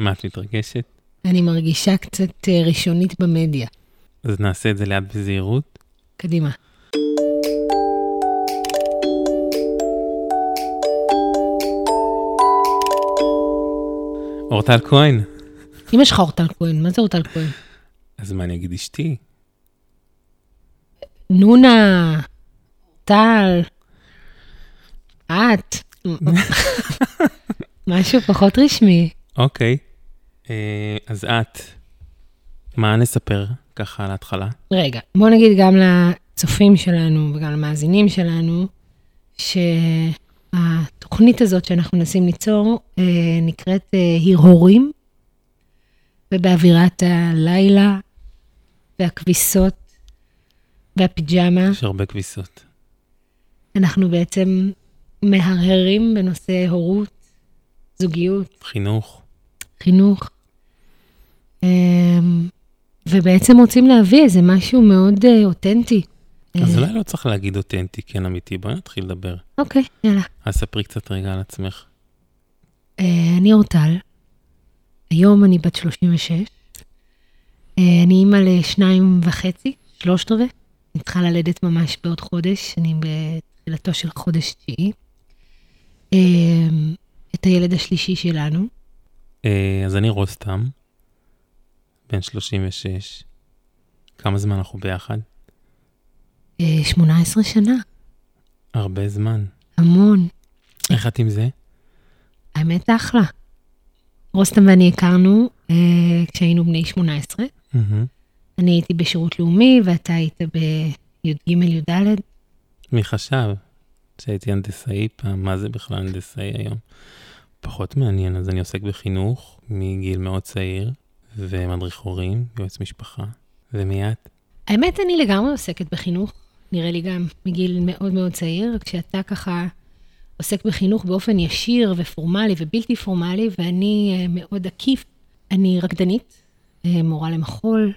מה את מתרגשת? אני מרגישה קצת אה, ראשונית במדיה. אז נעשה את זה לאט בזהירות. קדימה. אורטל כהן. אמא שלך אורטל כהן, מה זה אורטל כהן? אז מה אני אגיד אשתי? נונה, טל, את. משהו פחות רשמי. אוקיי. אה, אז את, מה נספר ככה על ההתחלה? רגע, בוא נגיד גם לצופים שלנו וגם למאזינים שלנו, שהתוכנית הזאת שאנחנו מנסים ליצור אה, נקראת אה, הרהורים, ובאווירת הלילה והכביסות והפיג'מה, יש הרבה כביסות. אנחנו בעצם מהרהרים בנושא הורות, זוגיות, חינוך. חינוך. אמ, ובעצם רוצים להביא איזה משהו מאוד אה, אותנטי. אז אה, אולי לא צריך להגיד אותנטי, כן אמיתי, בואי נתחיל לדבר. אוקיי, יאללה. אז ספרי קצת רגע על עצמך. אה, אני אורטל, היום אני בת 36. אה, אני אימא לשניים וחצי, שלושת רבעי. אני צריכה ללדת ממש בעוד חודש, אני בתחילתו של חודש תשיעי. את הילד השלישי שלנו. אז אני רוסטם, בן 36. כמה זמן אנחנו ביחד? אה, 18 שנה, הרבה זמן. המון. איך את עם זה? האמת, אחלה. רוסטם ואני הכרנו אה, כשהיינו בני 18. מהמם. אני הייתי בשירות לאומי ואתה היית בי"ג-י"ד. מי חשב שהייתי הנדסאי פעם? מה זה בכלל הנדסאי היום? פחות מעניין, אז אני עוסק בחינוך מגיל מאוד צעיר, ומדריך הורים, יועץ משפחה. ומי את? האמת, אני לגמרי עוסקת בחינוך, נראה לי גם מגיל מאוד מאוד צעיר, רק שאתה ככה עוסק בחינוך באופן ישיר ופורמלי ובלתי פורמלי, ואני אה, מאוד עקיף. אני רקדנית, אה, מורה למחול,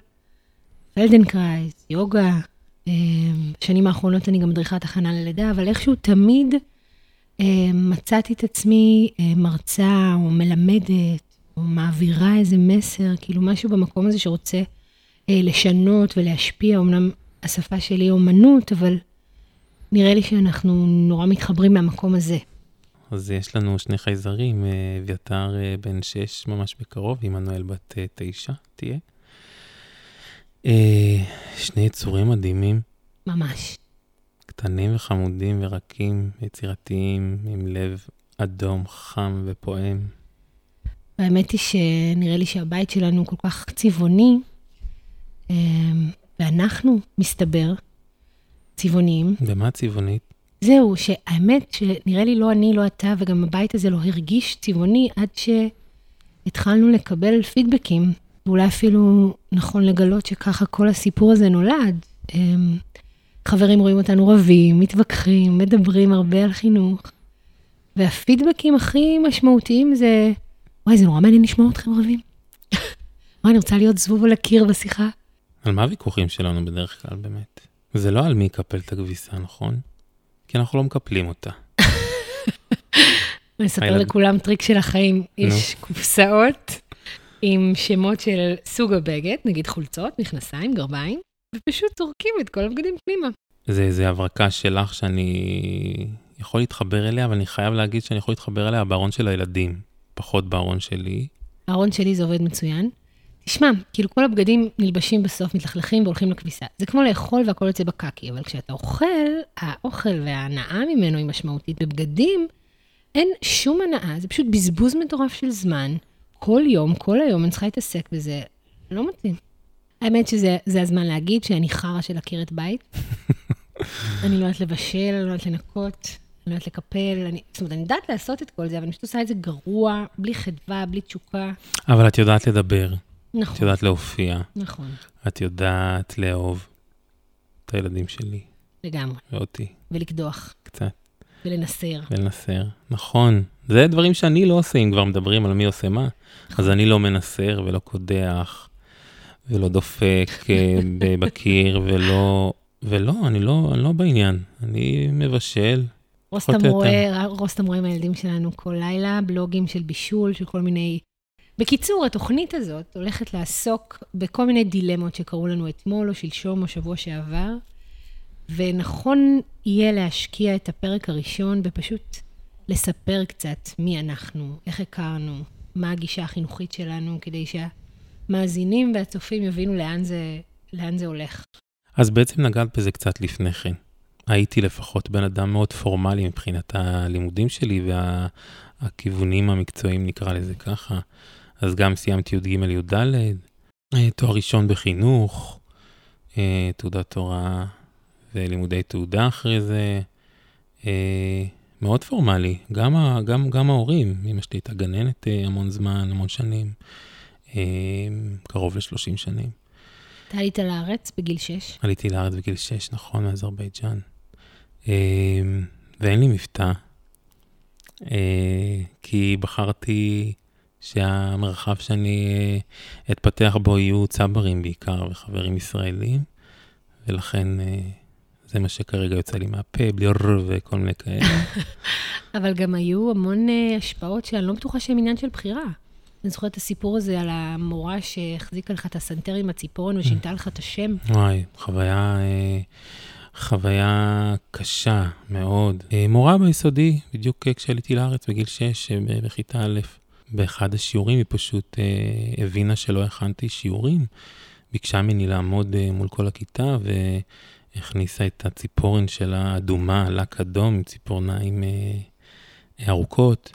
פלדנקרייז, יוגה. אה, בשנים האחרונות אני גם מדריכת הכנה ללידה, אבל איכשהו תמיד מצאתי את עצמי מרצה או מלמדת, או מעבירה איזה מסר, כאילו משהו במקום הזה שרוצה אה, לשנות ולהשפיע. אמנם השפה שלי היא אומנות, אבל נראה לי שאנחנו נורא מתחברים מהמקום הזה. אז יש לנו שני חייזרים, אה, אביתר אה, בן 6 ממש בקרוב, עמנואל בת אה, 9 תהיה. אה, שני יצורים מדהימים, ממש. קטנים וחמודים ורקים, יצירתיים, עם לב אדום, חם ופועם. והאמת היא שנראה לי שהבית שלנו הוא כל כך צבעוני, אה, ואנחנו, מסתבר, צבעוניים. ומה צבעונית? זהו, שהאמת שנראה לי לא אני, לא אתה, וגם הבית הזה לא הרגיש צבעוני עד שהתחלנו לקבל פידבקים, ואולי אפילו נכון לגלות שככה כל הסיפור הזה נולד. אמ, חברים רואים אותנו רבים, מתווכחים, מדברים הרבה על חינוך, והפידבקים הכי משמעותיים זה, וואי, זה נורא מעניין לשמוע אתכם רבים. וואי, אני רוצה להיות זבוב על הקיר בשיחה. על מה הוויכוחים שלנו בדרך כלל באמת? זה לא על מי יקפל את הכביסה, נכון? כי אנחנו לא מקפלים אותה. אני אספר הילד- לכולם טריק של החיים. יש קופסאות עם שמות של סוג הבגד, נגיד חולצות, מכנסיים, גרביים, ופשוט זורקים את כל הבגדים פנימה. זה איזה הברקה שלך שאני יכול להתחבר אליה, אבל אני חייב להגיד שאני יכול להתחבר אליה בארון של הילדים, פחות בארון שלי. הארון שלי זה עובד מצוין. תשמע, כאילו כל הבגדים נלבשים בסוף, מתלכלכים והולכים לכביסה. זה כמו לאכול והכל יוצא בקקי, אבל כשאתה אוכל, האוכל וההנאה ממנו היא משמעותית. בבגדים אין שום הנאה, זה פשוט בזבוז מטורף של זמן. כל יום, כל היום אני צריכה להתעסק בזה, לא מתאים. האמת שזה זה הזמן להגיד שאני חרא של עקרת בית. אני לא יודעת לבשל, אני לא יודעת לנקות, אני יודעת לקפל, אני, זאת אומרת, אני יודעת לעשות את כל זה, אבל אני פשוט עושה את זה גרוע, בלי חדווה, בלי תשוקה. אבל את יודעת לדבר, את נכון, יודעת להופיע, נכון, את יודעת לאהוב את הילדים שלי לגמרי. ואותי, ולקדוח, קצת, ולנסר. ולנסר. נכון, זה דברים שאני לא עושה, אם כבר מדברים על מי עושה מה. אז אני לא מנסר ולא קודח, ולא דופק אה, בקיר, ולא... ולא, אני לא, אני לא בעניין. אני מבשל, רוסטם רואה, רוסטם רואה עם הילדים שלנו כל לילה, בלוגים של בישול, של כל מיני בקיצור, התוכנית הזאת הולכת לעסוק בכל מיני דילמות שקרו לנו אתמול, או שלשום, או שבוע שעבר, ונכון יהיה להשקיע את הפרק הראשון בפשוט לספר קצת מי אנחנו, איך הכרנו, מה הגישה החינוכית שלנו, כדי שהמאזינים והצופים יבינו לאן זה, לאן זה הולך. אז בעצם נגעת בזה קצת לפני כן. הייתי לפחות בן אדם מאוד פורמלי מבחינת הלימודים שלי והכיוונים המקצועיים, נקרא לזה ככה. אז גם סיימתי י"ג י"ד, אה, תואר ראשון בחינוך, אה, תעודת תורה ולימודי תעודה אחרי זה. אה, מאוד פורמלי, גם, גם, גם ההורים, אמא שלי הייתה גננת המון זמן, המון שנים, קרוב ל-30 שנים. אתה עלית לארץ בגיל 6? עליתי לארץ בגיל 6, נכון, מאזרבייג'אן. ואין לי מבטא, כי בחרתי שהמרחב שאני אה, אתפתח בו יהיו צברים בעיקר וחברים ישראלים, ולכן אה, זה מה שכרגע יוצא לי מהפה, בלי ר וכל מיני כאלה. אבל גם היו המון אה, השפעות שאני לא בטוחה שהן עניין של בחירה. אני זוכרת את הסיפור הזה על המורה שהחזיקה לך את הסנטר עם הציפורן ושינתה לך את השם. וואי, חוויה, חוויה קשה מאוד. מורה ביסודי, בדיוק כשעליתי לארץ בגיל 6, בכיתה א'. באחד השיעורים היא פשוט אה, הבינה שלא הכנתי שיעורים. ביקשה ממני לעמוד אה, מול כל הכיתה והכניסה את הציפורן של האדומה, לק אדום, עם ציפורניים אה, ארוכות,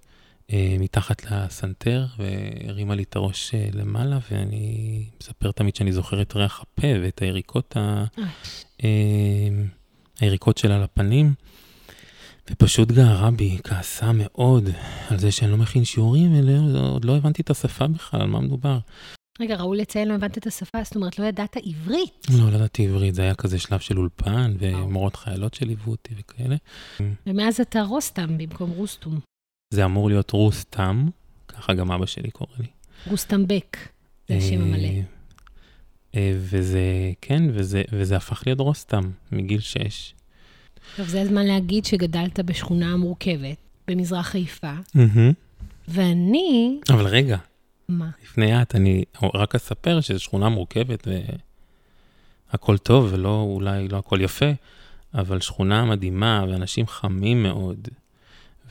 אה, מתחת לסנטר, והרימה לי את הראש אה, למעלה, ואני מספר תמיד שאני זוכר את ריח הפה ואת היריקות, אה, היריקות שלה לפנים. ופשוט גערה בי, כעסה מאוד על זה שאני לא מכין שיעורים, עוד לא הבנתי את השפה בכלל, על מה מדובר. רגע, ראוי לציין, לא הבנת את השפה, זאת אומרת, לא ידעת עברית. לא, לא ידעתי עברית, זה היה כזה שלב של אולפן, ומורות חיילות שליוו אותי וכאלה. ומאז אתה רוסטם במקום רוסטום. זה אמור להיות רוסטם, ככה גם אבא שלי קורא לי. רוסטם בק, זה השם המלא. אה, וזה, כן, וזה, וזה הפך להיות רוסטם מגיל 6. טוב, זה הזמן להגיד שגדלת בשכונה מורכבת, במזרח חיפה, ואני... אבל רגע. מה? לפני את, אני רק אספר שזו שכונה מורכבת והכל טוב, ולא, אולי לא הכל יפה, אבל שכונה מדהימה, ואנשים חמים מאוד,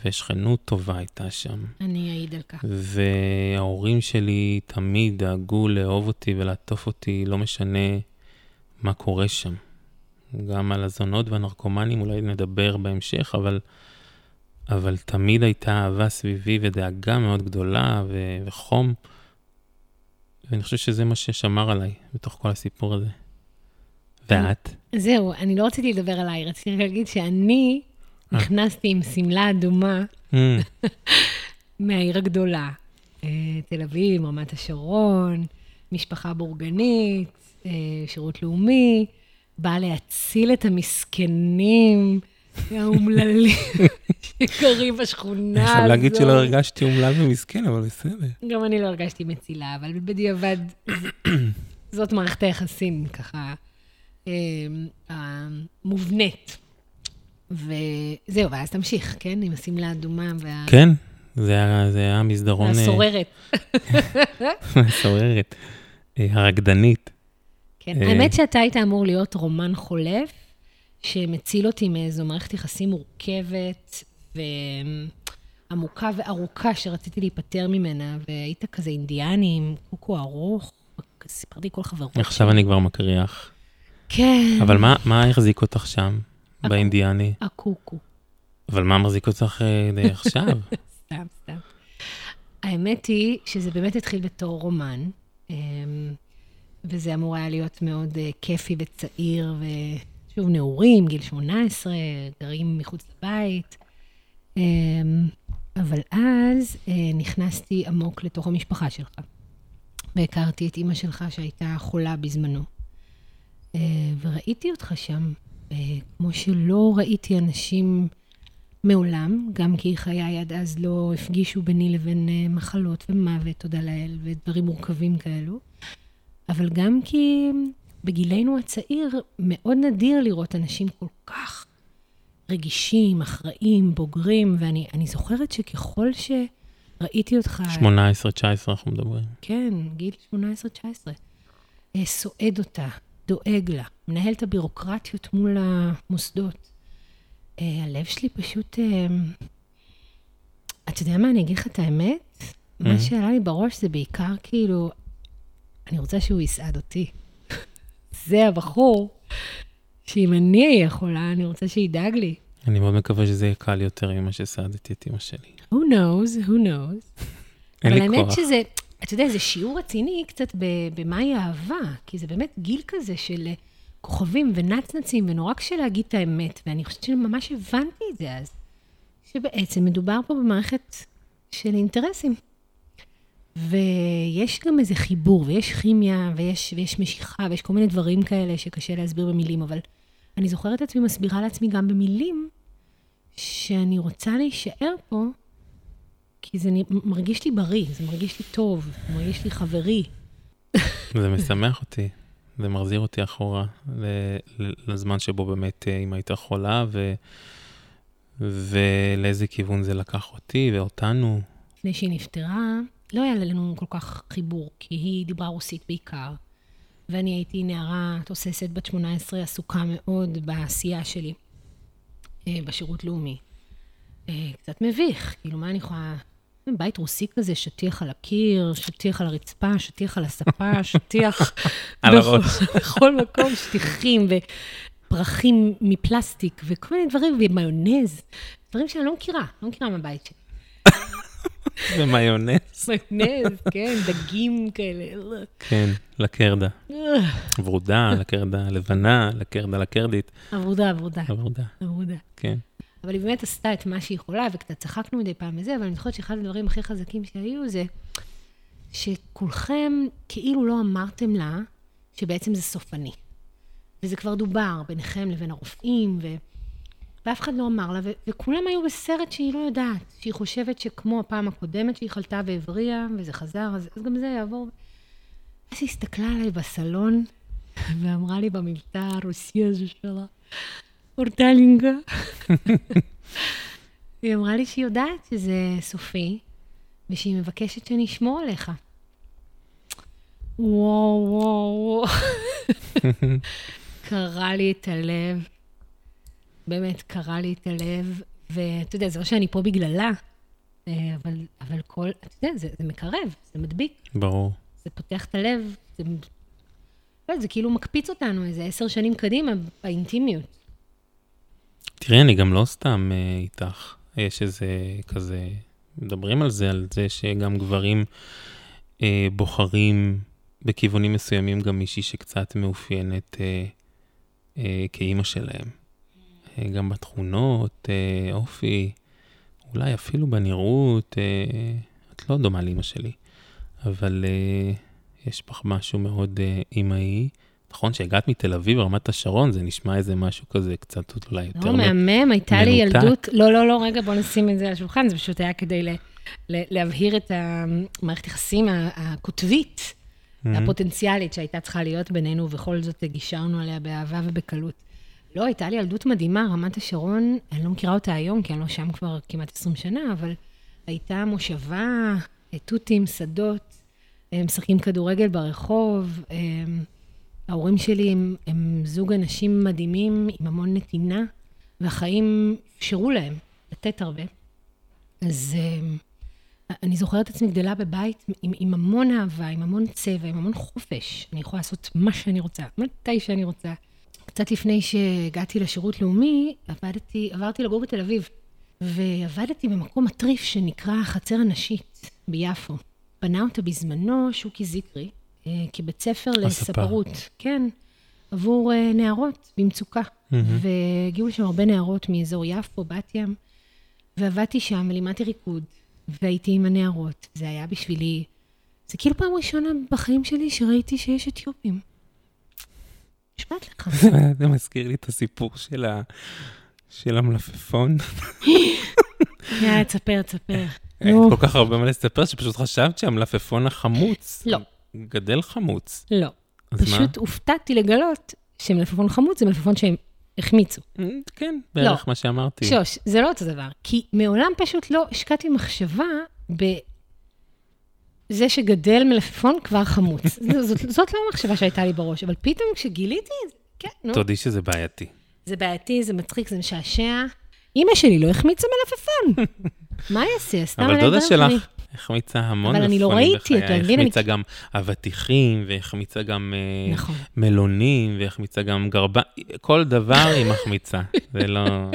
ושכנות טובה הייתה שם. אני אעיד על כך. וההורים שלי תמיד דאגו לאהוב אותי ולעטוף אותי, לא משנה מה קורה שם. גם על הזונות והנרקומנים אולי נדבר בהמשך, אבל, אבל תמיד הייתה אהבה סביבי ודאגה מאוד גדולה ו- וחום, ואני חושב שזה מה ששמר עליי בתוך כל הסיפור הזה. ואת? זהו, אני לא רציתי לדבר עליי, רציתי להגיד שאני. נכנסתי עם שמלה אדומה mm. מהעיר הגדולה. אה, תל אביב, רמת השרון, משפחה בורגנית, אה, שירות לאומי. בא להציל את המסכנים, האומללים שקרים בשכונה הזאת. אני חייב להגיד שלא הרגשתי אומלל ומסכן, אבל בסדר. גם אני לא הרגשתי מצילה, אבל בדיעבד, זאת מערכת היחסים, ככה, אה, המובנית. וזהו, ואז תמשיך, כן? עם השמלה האדומה וה... כן, זה היה, זה היה מסדרון... אה, הסוררת. הסוררת, אה, הרקדנית. כן, אה, האמת שאתה היית אמור להיות רומן חולף, שמציל אותי מאיזו מערכת יחסים מורכבת ועמוקה וארוכה שרציתי להיפטר ממנה, והיית כזה אינדיאני עם קוקו ארוך, סיפרתי כל חברות. עכשיו אני כבר מקריח. כן. אבל מה, מה החזיק אותך שם, באינדיאני? הקוקו. אבל מה מחזיק אותך אה, עכשיו? סתם, סתם. האמת היא שזה באמת התחיל בתור רומן. אמ, וזה אמור היה להיות מאוד uh, כיפי וצעיר, ושוב, נעורים, גיל 18, גרים מחוץ לבית. Um, אבל אז uh, נכנסתי עמוק לתוך המשפחה שלך, והכרתי את אימא שלך שהייתה חולה בזמנו. וראיתי אותך שם, כמו שלא ראיתי אנשים מעולם, גם כי חיי עד אז לא הפגישו ביני לבין uh, מחלות ומוות, תודה לאל, ודברים מורכבים כאלו. אבל גם כי בגילנו הצעיר מאוד נדיר לראות אנשים כל כך רגישים, אחראים, בוגרים, ואני זוכרת שככל ראיתי אותך, 18-19 אנחנו מדברים. כן, גיל 18-19, אה, סועד אותה, דואג לה, מנהל את הבירוקרטיות מול המוסדות. אה, הלב שלי פשוט... אה, אתה יודע מה, אני אגיד לך את האמת? מה Mhm. שעלה לי בראש זה בעיקר כאילו, אני רוצה שהוא יסעד אותי. זה הבחור שאם אני אהיה חולה, אני רוצה שידאג לי. אני מאוד מקווה שזה יהיה קל יותר ממה שסעדתי את אמא שלי. who knows, who knows. אין אבל לי האמת כוח. שזה, אתה יודע, זה שיעור רציני קצת במהי אהבה, כי זה באמת גיל כזה של כוכבים ונצנצים, ונורא קשה להגיד את האמת, ואני חושבת שממש הבנתי את זה אז, שבעצם מדובר פה במערכת של אינטרסים. ויש גם איזה חיבור, ויש כימיה, ויש, ויש משיכה, ויש כל מיני דברים כאלה שקשה להסביר במילים, אבל אני זוכרת את עצמי מסבירה לעצמי גם במילים, שאני רוצה להישאר פה, כי זה מרגיש לי בריא, זה מרגיש לי טוב, זה מרגיש לי חברי. זה משמח אותי, זה מחזיר אותי אחורה לזמן שבו באמת אה, אמא הייתה חולה, ו... ולאיזה כיוון זה לקח אותי ואותנו. לפני שהיא נפטרה, לא היה לנו כל כך חיבור, כי היא דיברה רוסית בעיקר, ואני הייתי נערה תוססת בת 18, עסוקה מאוד בעשייה שלי אה, בשירות לאומי. אה, קצת מביך, כאילו, מה אני יכולה... בית רוסי כזה, שטיח על הקיר, שטיח על הרצפה, שטיח על הספה, שטיח... על הראש. בכל מקום שטיחים ופרחים מפלסטיק וכל מיני דברים, ומיונז, דברים שאני לא מכירה, לא מכירה מהבית שלי. ומיונז. מיונז, כן, דגים כאלה. כן, לקרדה. ורודה, לקרדה לבנה, לקרדה לקרדית. עבודה, עבודה, עבודה, עבודה. כן. אבל היא באמת עשתה את מה שהיא יכולה, וקצת צחקנו מדי פעם וזה, אבל אני זוכרת שאחד הדברים הכי חזקים שהיו זה שכולכם כאילו לא אמרתם לה שבעצם זה סופני. וזה כבר דובר ביניכם לבין הרופאים, ו... ואף אחד לא אמר לה, ו... וכולם היו בסרט שהיא לא יודעת, שהיא חושבת שכמו הפעם הקודמת שהיא חלתה והבריאה, וזה חזר, אז, אז גם זה יעבור. אז היא הסתכלה עליי בסלון, ואמרה לי במבטא הרוסי הזה שלה, אורטלינגה. היא אמרה לי שהיא יודעת שזה סופי, ושהיא מבקשת שאני אשמור עליך. וואו, וואו, וואו. קרע לי את הלב. באמת, קרע לי את הלב. ואתה יודע, זה לא שאני פה בגללה, אה, אבל, אבל כל, אתה יודע, זה, זה מקרב, זה מדביק, ברור. זה פותח את הלב, זה, לא, זה כאילו מקפיץ אותנו איזה עשר שנים קדימה באינטימיות. תראי, אני גם לא סתם אה, איתך. יש איזה כזה, מדברים על זה, על זה שגם גברים אה, בוחרים בכיוונים מסוימים גם מישהי שקצת מאופיינת אה, אה, כאימא שלהם. אה, גם בתכונות, אה, אופי, אולי אפילו בנראות, אה, את לא דומה לאימא שלי, אבל אה, יש בך משהו מאוד אה, אימהי. נכון שהגעת מתל אביב, רמת השרון, זה נשמע איזה משהו כזה קצת אולי יותר... לא, מ- מהמם, הייתה לי מנותק. ילדות, לא, לא, לא, רגע, בוא נשים את זה על השולחן, זה פשוט היה כדי ל, ל, להבהיר את המערכת יחסים הקוטבית, מהמם. הפוטנציאלית שהייתה צריכה להיות בינינו, ובכל זאת גישרנו עליה באהבה ובקלות. לא, הייתה לי ילדות מדהימה, רמת השרון, אני לא מכירה אותה היום, כי אני לא שם כבר כמעט 20 שנה, אבל הייתה מושבה, תותים, שדות, משחקים כדורגל ברחוב. ההורים שלי הם, הם זוג אנשים מדהימים, עם המון נתינה, והחיים אפשרו להם לתת הרבה. אז אמ, אני זוכרת את עצמי גדלה בבית עם, עם המון אהבה, עם המון צבע, עם המון חופש. אני יכולה לעשות מה שאני רוצה, מתי שאני רוצה. קצת לפני שהגעתי לשירות לאומי, עבדתי, עברתי לגור בתל אביב, ועבדתי במקום מטריף שנקרא חצר הנשית ביפו. בנה אותה בזמנו שוקי זיקרי, אה, כבית ספר. לספרות. כן, עבור אה, נערות במצוקה. מהמם. והגיעו לשם הרבה נערות מאזור יפו, בת ים, ועבדתי שם ולימדתי ריקוד, והייתי עם הנערות. זה היה בשבילי, זה כאילו פעם ראשונה בחיים שלי שראיתי שיש אתיופים. נשבעת לך. זה מזכיר לי את הסיפור של, ה... של המלפפון. יאללה, תספר, תספר. אין. כל כך הרבה מה לספר, שפשוט חשבת שהמלפפון החמוץ. לא. גדל חמוץ. לא. פשוט הופתעתי לגלות שמלפפון חמוץ זה מלפפון שהם החמיצו. מה? כן, בערך מה שאמרתי. שוש, זה לא אותו דבר. כי מעולם פשוט לא השקעתי מחשבה זה שגדל מלפפון כבר חמוץ. זאת, זאת לא המחשבה שהייתה לי בראש, אבל פתאום כשגיליתי, כן, נו. תודי שזה בעייתי. זה בעייתי, זה מצחיק, זה משעשע. אימא שלי לא החמיצה מלפפון. מה היא? סתם אבל דודה שלך החמיצה המון אבל אני לא מלפפונים ראיתי, אתה בחיי. מבין? החמיצה גם אבטיחים, והחמיצה גם אה, נכון. מלונים, והחמיצה גם גרבן, כל דבר היא מחמיצה. זה לא...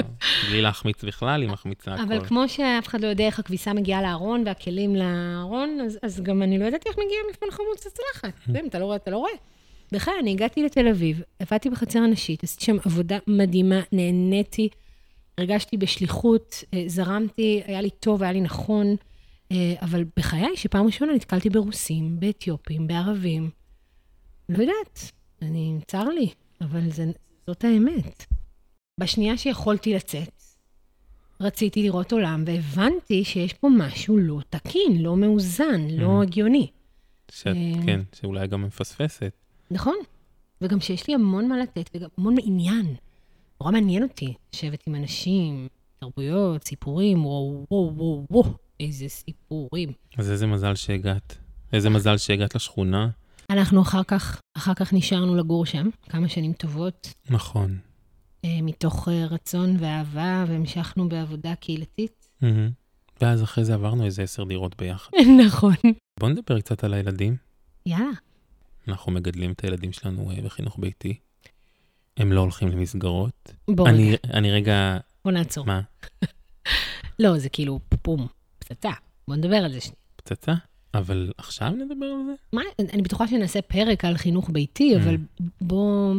בלי להחמיץ בכלל, היא מחמיצה אבל הכל. כמו שאף אחד לא יודע איך הכביסה מגיעה לארון והכלים לארון, אז, אז גם אני לא ידעתי איך מגיע מלפפון חמוץ לצלחת. אתה אם אתה לא רואה, אתה לא רואה. בחיי, אני הגעתי לתל אביב, עבדתי בחצר הנשית, עשיתי שם עבודה מדהימה, נהניתי, הרגשתי בשליחות, אה, זרמתי, היה לי טוב, היה לי נכון, אבל בחיי, שפעם ראשונה נתקלתי ברוסים, באתיופים, בערבים. לא יודעת, אני, צר לי, אבל זה, זאת האמת. בשנייה שיכולתי לצאת, רציתי לראות עולם, והבנתי שיש פה משהו לא תקין, לא מאוזן, לא Mhm. הגיוני. שאת, אה, כן, שאולי גם מפספסת. נכון. וגם שיש לי המון מה לתת, וגם המון עניין. נורא מעניין אותי לשבת עם אנשים, תרבויות, סיפורים, וואו, וואו, וואו, וואו, איזה סיפורים. אז איזה מזל שהגעת. איזה מזל שהגעת לשכונה. אנחנו אחר כך, אחר כך נשארנו לגור שם, כמה שנים טובות, נכון. אה, מתוך אה, רצון ואהבה, והמשכנו בעבודה קהילתית. ואז אחרי זה עברנו איזה עשר דירות ביחד. נכון. בוא נדבר קצת על הילדים. יאללה. אנחנו מגדלים את הילדים שלנו אה, בחינוך ביתי. הם לא הולכים למסגרות. בוא אני, רגע, אני רגע, בוא נעצור. מה, לא, זה כאילו פום, פצצה. בוא נדבר על זה שנייה. פצצה? אבל עכשיו נדבר על זה? מה, אני בטוחה שנעשה פרק על חינוך ביתי, Mm. אבל בוא...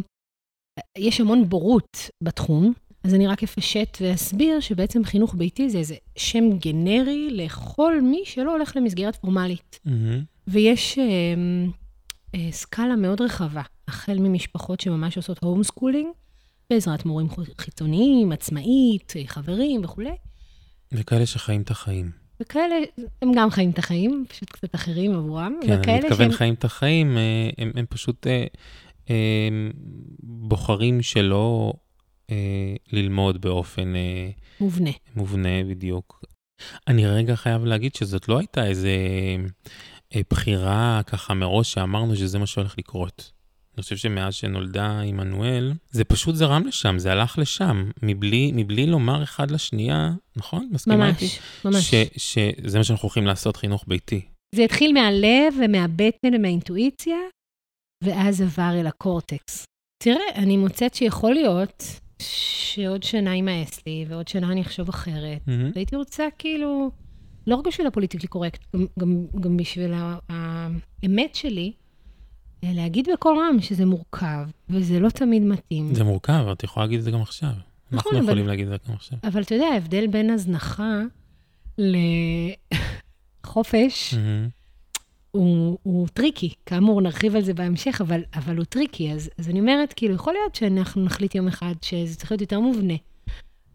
יש המון בורות בתחום, אז אני רק אפשט ואסביר שבעצם חינוך ביתי זה איזה שם גנרי לכל מי שלא הולך למסגרת פורמלית. מהמם. ויש אה, אה, סקאלה מאוד רחבה, החל ממשפחות שממש עושות home schooling, בעזרת מורים חיצוניים, עצמאית, אה, חברים וכולי, וכאלה שחיים את החיים. וכאלה, הם גם חיים את החיים, פשוט קצת אחרים עבורם. כן, אני מתכוון שהם- חיים את החיים, אה, הם, הם פשוט אה, אה, בוחרים שלא ללמוד באופן מובנה. מובנה בדיוק. אני רגע חייב להגיד שזאת לא הייתה איזה בחירה ככה מראש שאמרנו שזה מה שהולך לקרות. אני חושב שמאז שנולדה עמנואל, זה פשוט זרם לשם, זה הלך לשם, מבלי, מבלי לומר אחד לשנייה, נכון? מסכימה איתי? ממש, ממש. שזה מה שאנחנו הולכים לעשות, חינוך ביתי. זה התחיל מהלב ומהבטן ומהאינטואיציה, ואז עבר אל הקורטקס. תראה, אני מוצאת שיכול להיות שעוד שנה יימאס לי, ועוד שנה אני אחשוב אחרת. מהמם. והייתי רוצה כאילו, לא רק בשביל ה politically correct, גם, גם, גם בשביל האמת שלי, להגיד בקול רם שזה מורכב, וזה לא תמיד מתאים. זה מורכב, את יכולה להגיד את זה גם עכשיו. אנחנו נכון, אבל- יכולים להגיד את זה גם עכשיו. אבל אתה יודע, ההבדל בין הזנחה לחופש, מהמם. הוא, הוא tricky. כאמור, נרחיב על זה בהמשך, אבל, אבל הוא tricky. אז, אז אני אומרת, כאילו, יכול להיות שאנחנו נחליט יום אחד שזה צריך להיות יותר מובנה.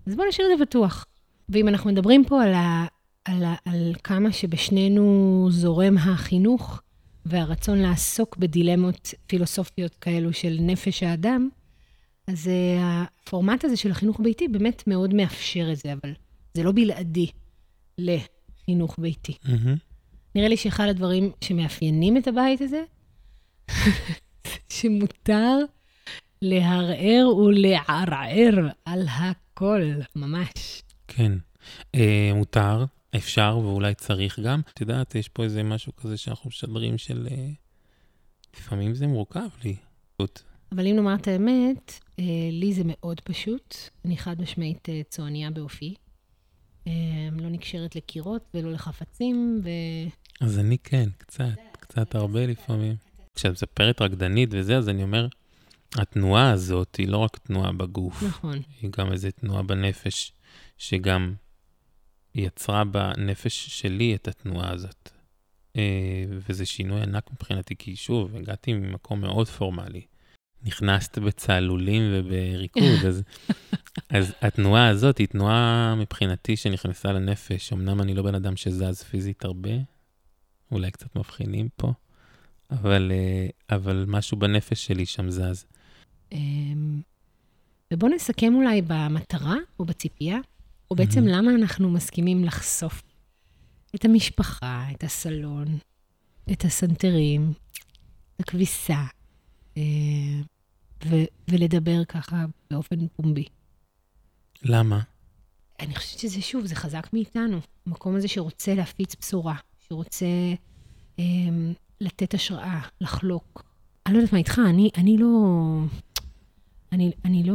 אז בואו נשאיר את זה פתוח. ואם אנחנו מדברים פה על, ה, על, ה, על כמה שבשנינו זורם החינוך והרצון לעסוק בדילמות פילוסופיות כאלו של נפש האדם, אז uh, הפורמט הזה של החינוך ביתי באמת מאוד מאפשר את זה, אבל זה לא בלעדי לחינוך ביתי. מהמם. נראה לי שאחד הדברים שמאפיינים את הבית הזה, שמותר להרהר ולערער על הכל, ממש. כן. אה, מותר, אפשר ואולי צריך גם. את יודעת, יש פה איזה משהו כזה שאנחנו משדרים של... אה, לפעמים זה מורכב לי. אבל אם נאמר את האמת, אה, לי זה מאוד פשוט. אני חד משמעית אה, צועניה באופי. לא נקשרת לקירות ולא לחפצים, ו... אז אני כן, קצת, קצת הרבה לפעמים. כשאת מספרת רקדנית וזה, אז אני אומר, התנועה הזאת היא לא רק תנועה בגוף, נכון. היא גם איזו תנועה בנפש, שגם יצרה בנפש שלי את התנועה הזאת. אה, וזה שינוי ענק מבחינתי, כי שוב, הגעתי ממקום מאוד פורמלי. נכנסת בצהלולים ובריקוד, אז, אז התנועה הזאת היא תנועה מבחינתי שנכנסה לנפש. אמנם אני לא בן אדם שזז פיזית הרבה, אולי קצת מבחינים פה, אבל, אה, אבל משהו בנפש שלי שם זז. אמ, ובואו נסכם אולי במטרה או בציפייה, או בעצם מהמם. למה אנחנו מסכימים לחשוף את המשפחה, את הסלון, את הסנטרים, את הכביסה, אה, ו- ולדבר ככה באופן פומבי. למה? אני חושבת שזה, שוב, זה חזק מאיתנו. המקום הזה שרוצה להפיץ בשורה, שרוצה אה, לתת השראה, לחלוק. אני לא יודעת מה איתך, אני, אני לא... אני, אני לא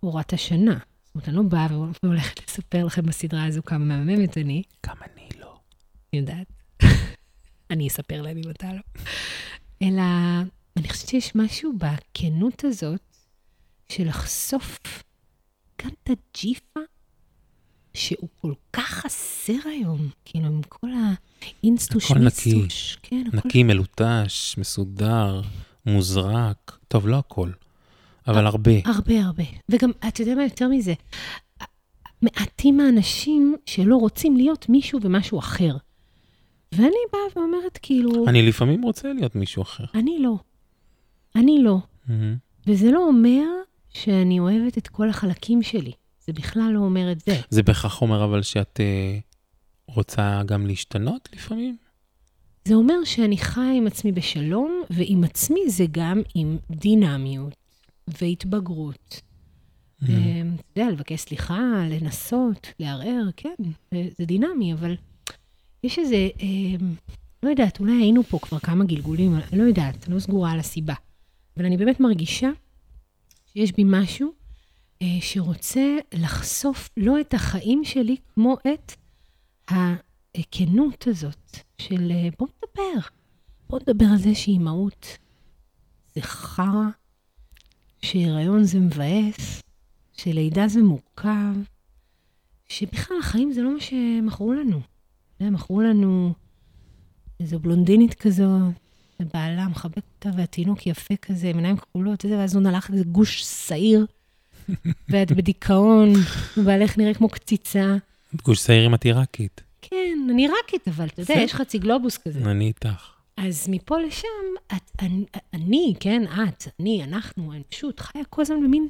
הורת השנה. זאת אומרת, אני לא באה והולכת לספר לכם בסדרה הזו כמה מהממת אני. גם אני לא. אני יודעת. אני אספר להם אם אתה לא. אלא, אני חושבת שיש משהו בכנות הזאת של לחשוף גם את הג'יפה, שהוא כל כך חסר היום, כאילו, עם כל האינסטוש הכל נקי, כן, נקי, מלוטש, מסודר, מוזרק. טוב, לא הכל, אבל הרבה. הרבה, הרבה. וגם, אתה יודע מה יותר מזה? מעטים האנשים שלא רוצים להיות מישהו ומשהו אחר. ואני באה ואומרת, כאילו... אני לפעמים רוצה להיות מישהו אחר. אני לא. אני לא. Mm-hmm. וזה לא אומר שאני אוהבת את כל החלקים שלי. זה בכלל לא אומר את זה. זה בהכרח אומר אבל שאת uh, רוצה גם להשתנות לפעמים? זה אומר שאני חיה עם עצמי בשלום, ועם עצמי זה גם עם דינמיות והתבגרות. Mm-hmm. אתה יודע, לבקש סליחה, לנסות, לערער, כן, זה דינמי, אבל יש איזה, אה, לא יודעת, אולי היינו פה כבר כמה גלגולים, לא יודעת, לא סגורה על הסיבה. אבל אני באמת מרגישה שיש בי משהו אה, שרוצה לחשוף לא את החיים שלי, כמו את הכנות הזאת של אה, בוא נדבר. בוא נדבר על זה שאימהות זה חרא, שהיריון זה מבאס, שלידה זה מורכב, שבכלל החיים זה לא מה שמכרו לנו. הם מכרו לנו איזו בלונדינית כזאת, ובעלה מחבק אותה, והתינוק יפה כזה, עם עיניים כחולות, ואז הוא נלך איזה גוש שעיר, ואת בדיכאון, ובעלך נראה כמו קציצה. גוש שעיר עם את עיראקית. כן, אני עיראקית, אבל אתה יודע, יש חצי גלובוס כזה. אני איתך. אז מפה לשם, את, אני, אני, כן, את, אני, אנחנו, אני פשוט חיה כל הזמן במין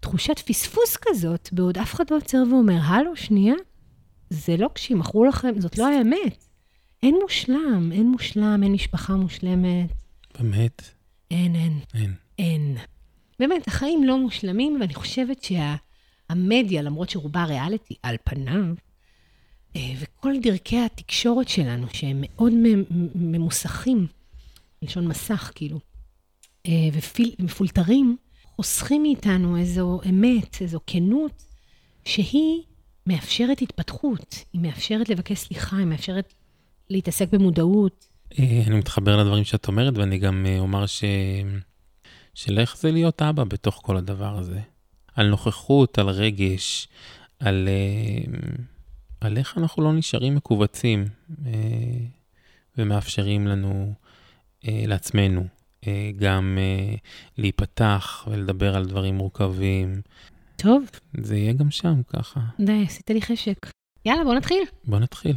תחושת פספוס כזאת, בעוד אף אחד לא עוצר ואומר, הלו, שנייה, זה לא כשמכרו לכם, זאת לא האמת. אין מושלם, אין מושלם, אין משפחה מושלמת. באמת? אין, אין. אין. אין. באמת, החיים לא מושלמים, ואני חושבת שהמדיה, שה, למרות שרובה ריאליטי על פניו, וכל דרכי התקשורת שלנו, שהם מאוד ממוסכים, מלשון מסך, כאילו, אה, ומפולטרים, חוסכים מאיתנו איזו אמת, איזו כנות, שהיא מאפשרת התפתחות, היא מאפשרת לבקש סליחה, היא מאפשרת להתעסק במודעות. אה, אני מתחבר לדברים שאת אומרת, ואני גם אה, אומר ש... של איך זה להיות אבא בתוך כל הדבר הזה. על נוכחות, על רגש, על, אה, על איך אנחנו לא נשארים מכווצים ומאפשרים לנו, לעצמנו, גם להיפתח ולדבר על דברים מורכבים, טוב. זה יהיה גם שם ככה. די, עשית לי חשק. יאללה, בוא נתחיל. בוא נתחיל.